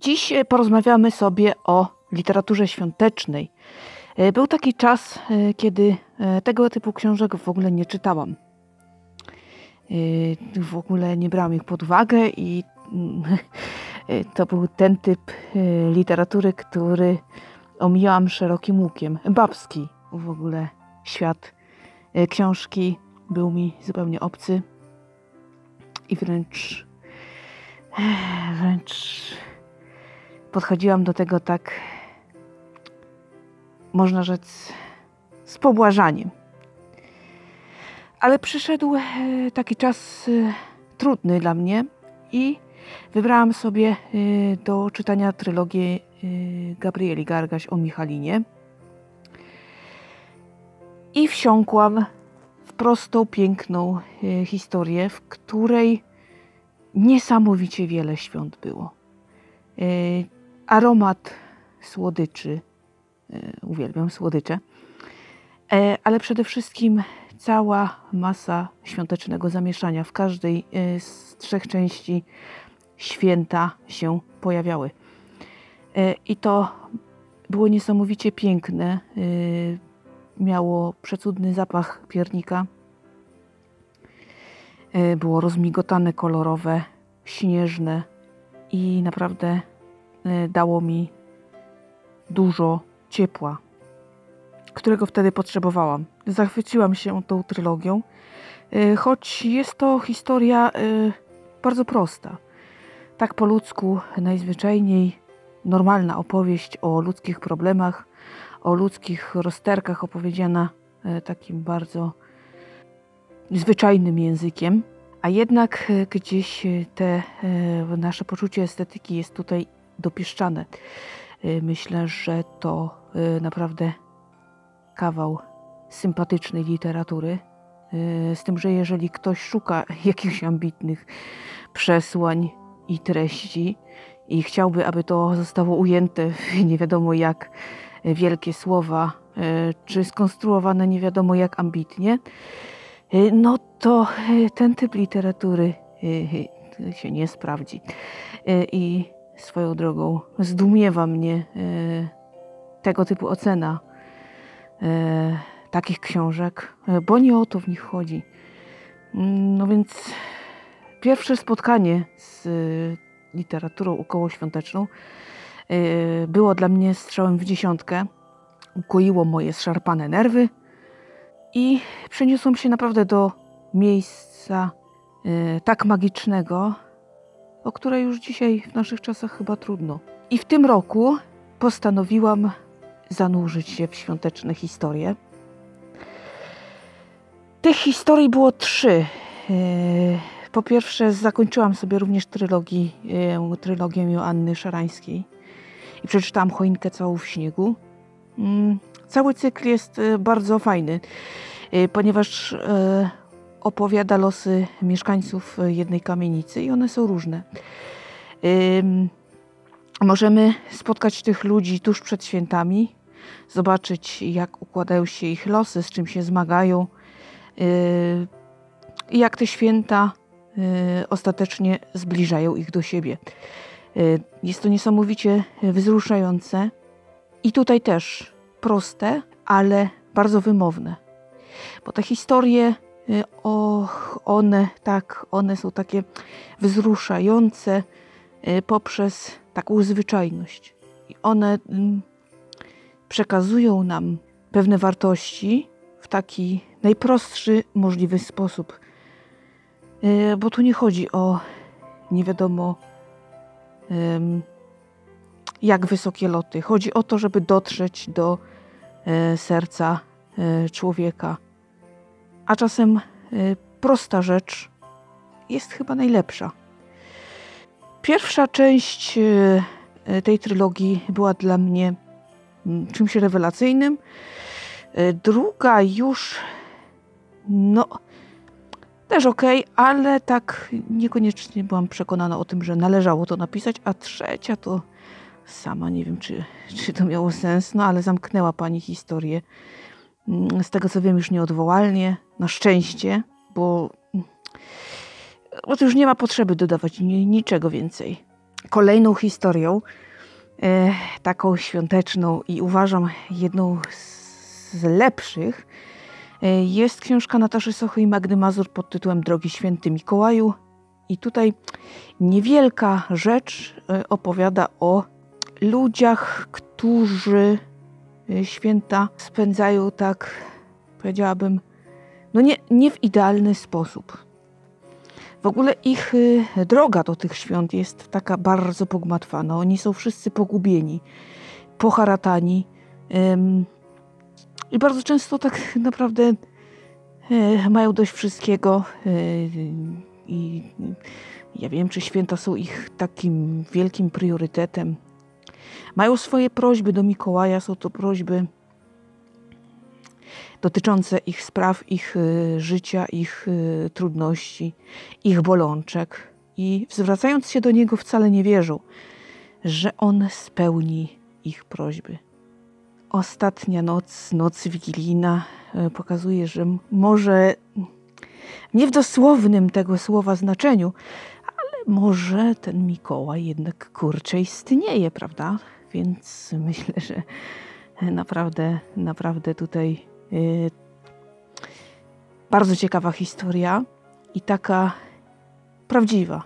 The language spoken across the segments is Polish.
Dziś e, porozmawiamy sobie o literaturze świątecznej. E, Był taki czas, e, kiedy tego typu książek w ogóle nie czytałam. W ogóle nie brałam ich pod uwagę i to był ten typ literatury, który omijałam szerokim łukiem. Babski w ogóle świat książki był mi zupełnie obcy i wręcz wręcz podchodziłam do tego tak, można rzec, z pobłażaniem. Ale przyszedł e, taki czas e, trudny dla mnie i wybrałam sobie e, do czytania trylogię e, Gabrieli Gargaś o Michalinie. I wsiąkłam w prostą, piękną historię, w której niesamowicie wiele świąt było. Aromat słodyczy, e, uwielbiam słodycze, E, ale przede wszystkim cała masa świątecznego zamieszania. W każdej e, z trzech części święta się pojawiały. I to było niesamowicie piękne. Miało przecudny zapach piernika. Było rozmigotane, kolorowe, śnieżne i naprawdę dało mi dużo ciepła, którego wtedy potrzebowałam. Zachwyciłam się tą trylogią, e, choć jest to historia e, bardzo prosta. Tak po ludzku, najzwyczajniej normalna opowieść o ludzkich problemach, o ludzkich rozterkach opowiedziana takim bardzo zwyczajnym językiem. A jednak gdzieś te nasze poczucie estetyki jest tutaj dopieszczane. E, Myślę, że to e, naprawdę kawał sympatycznej literatury. E, Z tym, że jeżeli ktoś szuka jakichś ambitnych przesłań i treści i chciałby, aby to zostało ujęte w nie wiadomo jak wielkie słowa, czy skonstruowane nie wiadomo jak ambitnie, no to ten typ literatury się nie sprawdzi. I swoją drogą zdumiewa mnie e, tego typu ocena e, takich książek, e, bo nie o to w nich chodzi. Mm, No więc pierwsze spotkanie z literaturą okołoświąteczną było dla mnie strzałem w dziesiątkę. Ukoiło moje szarpane nerwy i przeniosłam się naprawdę do miejsca tak magicznego, o które już dzisiaj w naszych czasach chyba trudno. I w tym roku postanowiłam zanurzyć się w świąteczne historie. Tych historii było trzy. E, Po pierwsze, zakończyłam sobie również trylogii, e, trylogię Joanny Szarańskiej i przeczytałam Choinkę całą w śniegu. Mm, Cały cykl jest e, bardzo fajny, ponieważ opowiada losy mieszkańców e, jednej kamienicy i one są różne. Możemy spotkać tych ludzi tuż przed świętami, zobaczyć jak układają się ich losy, z czym się zmagają yy, i jak te święta yy, ostatecznie zbliżają ich do siebie. Jest to niesamowicie wzruszające i tutaj też proste, ale bardzo wymowne. Bo te historie, och, one tak, one są takie wzruszające yy, poprzez taką zwyczajność. One mm, przekazują nam pewne wartości w taki najprostszy możliwy sposób. Yy, Bo tu nie chodzi o nie wiadomo jak wysokie loty. Chodzi o to, żeby dotrzeć do serca człowieka. A czasem e, prosta rzecz jest chyba najlepsza. Pierwsza część e, e, tej trylogii była dla mnie mm, czymś rewelacyjnym. Druga już, no, też okej, ale tak niekoniecznie byłam przekonana o tym, że należało to napisać, a trzecia to sama nie wiem, czy, czy to miało sens, no ale zamknęła pani historię. Mm, Z tego co wiem, już nieodwołalnie, na szczęście, bo, bo to już nie ma potrzeby dodawać ni- niczego więcej. kolejną historią, e, taką świąteczną i uważam jedną z lepszych, e, jest książka Nataszy Sochy i Magdy Mazur pod tytułem Drogi Święty Mikołaju. I tutaj niewielka rzecz e, opowiada o ludziach, którzy święta spędzają tak, powiedziałabym, no nie, nie w idealny sposób. W ogóle ich y, droga do tych świąt jest taka bardzo pogmatwana. Oni są wszyscy pogubieni, poharatani. I bardzo często tak naprawdę e, mają dość wszystkiego. I ja wiem, czy święta są ich takim wielkim priorytetem. Mają swoje prośby do Mikołaja, są to prośby dotyczące ich spraw, ich y, życia, ich y, trudności, ich bolączek. I zwracając się do Niego, wcale nie wierzą, że On spełni ich prośby. Ostatnia noc, noc wigilijna, y, pokazuje, że może nie w dosłownym tego słowa znaczeniu, ale może ten Mikołaj jednak kurczę istnieje, prawda? Więc myślę, że naprawdę, naprawdę tutaj Y, bardzo ciekawa historia i taka prawdziwa.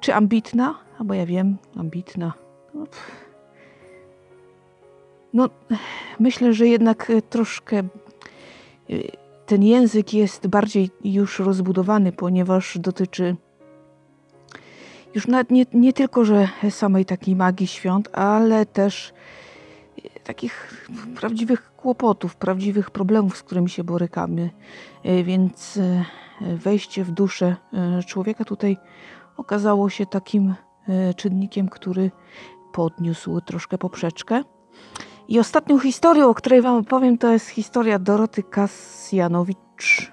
Czy ambitna? Albo ja wiem, ambitna. No, no myślę, że jednak troszkę y, ten język jest bardziej już rozbudowany, ponieważ dotyczy już nie, nie tylko, że samej takiej magii świąt, ale też takich prawdziwych kłopotów, prawdziwych problemów, z którymi się borykamy. E, więc e, wejście w duszę e, człowieka tutaj okazało się takim czynnikiem, który podniósł troszkę poprzeczkę. I ostatnią historią, o której Wam opowiem, to jest historia Doroty Kasjanowicz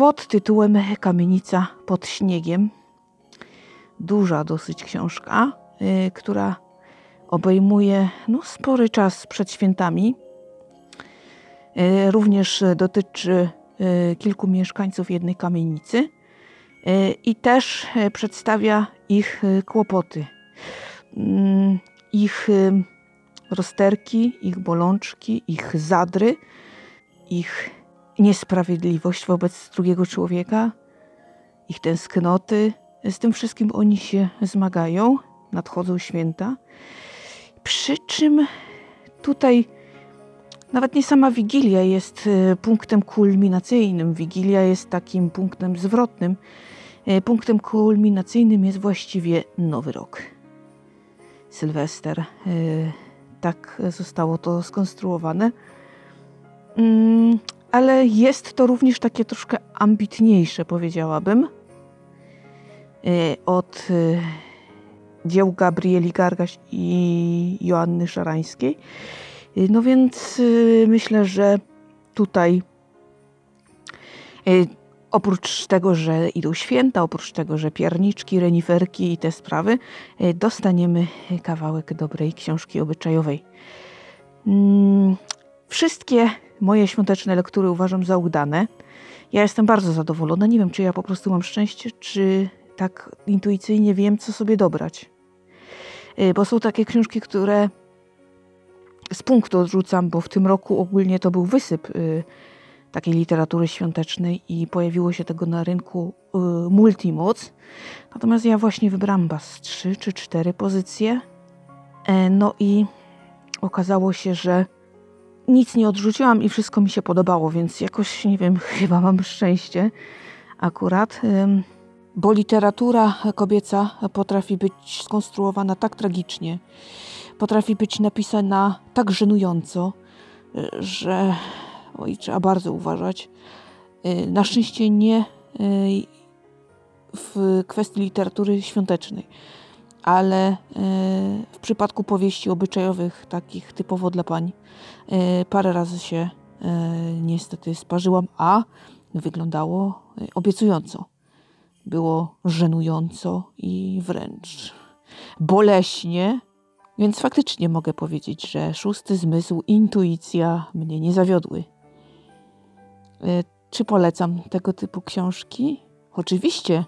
pod tytułem Kamienica pod śniegiem. Duża dosyć książka, która obejmuje no, spory czas przed świętami. E, również dotyczy e, kilku mieszkańców jednej kamienicy i też przedstawia ich kłopoty, mm, ich rozterki, ich bolączki, ich zadry, ich niesprawiedliwość wobec drugiego człowieka, ich tęsknoty. Z tym wszystkim oni się zmagają, nadchodzą święta. Przy czym tutaj nawet nie sama Wigilia jest e, punktem kulminacyjnym. Wigilia jest takim punktem zwrotnym. E, punktem kulminacyjnym jest właściwie Nowy Rok. Sylwester. E, tak zostało to skonstruowane. Mm, ale jest to również takie troszkę ambitniejsze, powiedziałabym. Od dzieł Gabrieli Gargaś i Joanny Szarańskiej. No więc myślę, że tutaj oprócz tego, że idą święta, oprócz tego, że pierniczki, reniferki i te sprawy, dostaniemy kawałek dobrej książki obyczajowej. Wszystkie moje świąteczne lektury uważam za udane. Ja jestem bardzo zadowolona. Nie wiem, czy ja po prostu mam szczęście, czy tak intuicyjnie wiem, co sobie dobrać. Y, bo są takie książki, które z punktu odrzucam, bo w tym roku ogólnie to był wysyp y, takiej literatury świątecznej i pojawiło się tego na rynku y, multimoc. Natomiast ja właśnie wybrałam bas trzy czy cztery pozycje. E, no i okazało się, że nic nie odrzuciłam i wszystko mi się podobało, więc jakoś, nie wiem, chyba mam szczęście akurat bo literatura kobieca potrafi być skonstruowana tak tragicznie, potrafi być napisana tak żenująco, że oj, trzeba bardzo uważać. Na szczęście nie w kwestii literatury świątecznej, ale w przypadku powieści obyczajowych, takich typowo dla pań, parę razy się niestety sparzyłam, a wyglądało obiecująco było żenująco i wręcz boleśnie. Więc faktycznie mogę powiedzieć, że szósty zmysł, intuicja mnie nie zawiodły. E, czy polecam tego typu książki? Oczywiście,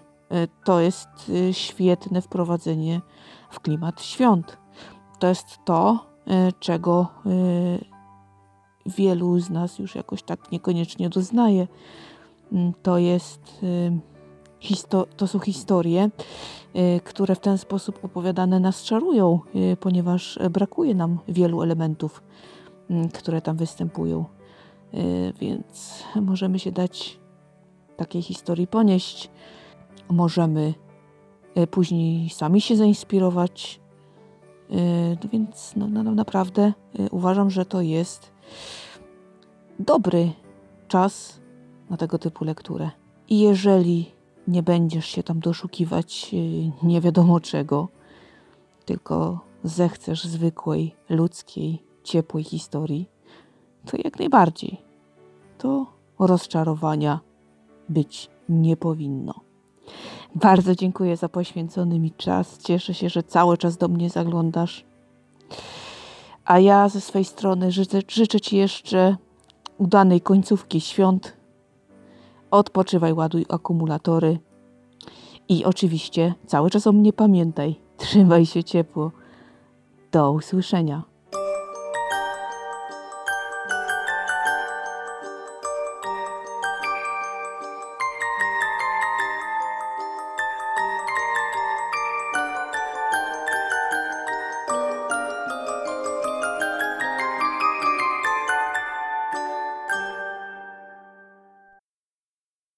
to jest y, świetne wprowadzenie w klimat świąt. To jest to, y, czego wielu z nas już jakoś tak niekoniecznie doznaje. Mm, To jest to są historie, które w ten sposób opowiadane nas czarują, ponieważ brakuje nam wielu elementów, mm, które tam występują. Więc możemy się dać takiej historii ponieść. Możemy y, później sami się zainspirować. Y, no Więc no, no, no, naprawdę y, uważam, że to jest dobry czas na tego typu lekturę. I jeżeli nie będziesz się tam doszukiwać nie wiadomo czego, tylko zechcesz zwykłej, ludzkiej, ciepłej historii, to jak najbardziej. To rozczarowania być nie powinno. Bardzo dziękuję za poświęcony mi czas. Cieszę się, że cały czas do mnie zaglądasz. A ja ze swej strony życzę, życzę Ci jeszcze udanej końcówki świąt. Odpoczywaj, ładuj akumulatory. I oczywiście cały czas o mnie pamiętaj. Trzymaj się ciepło. Do usłyszenia.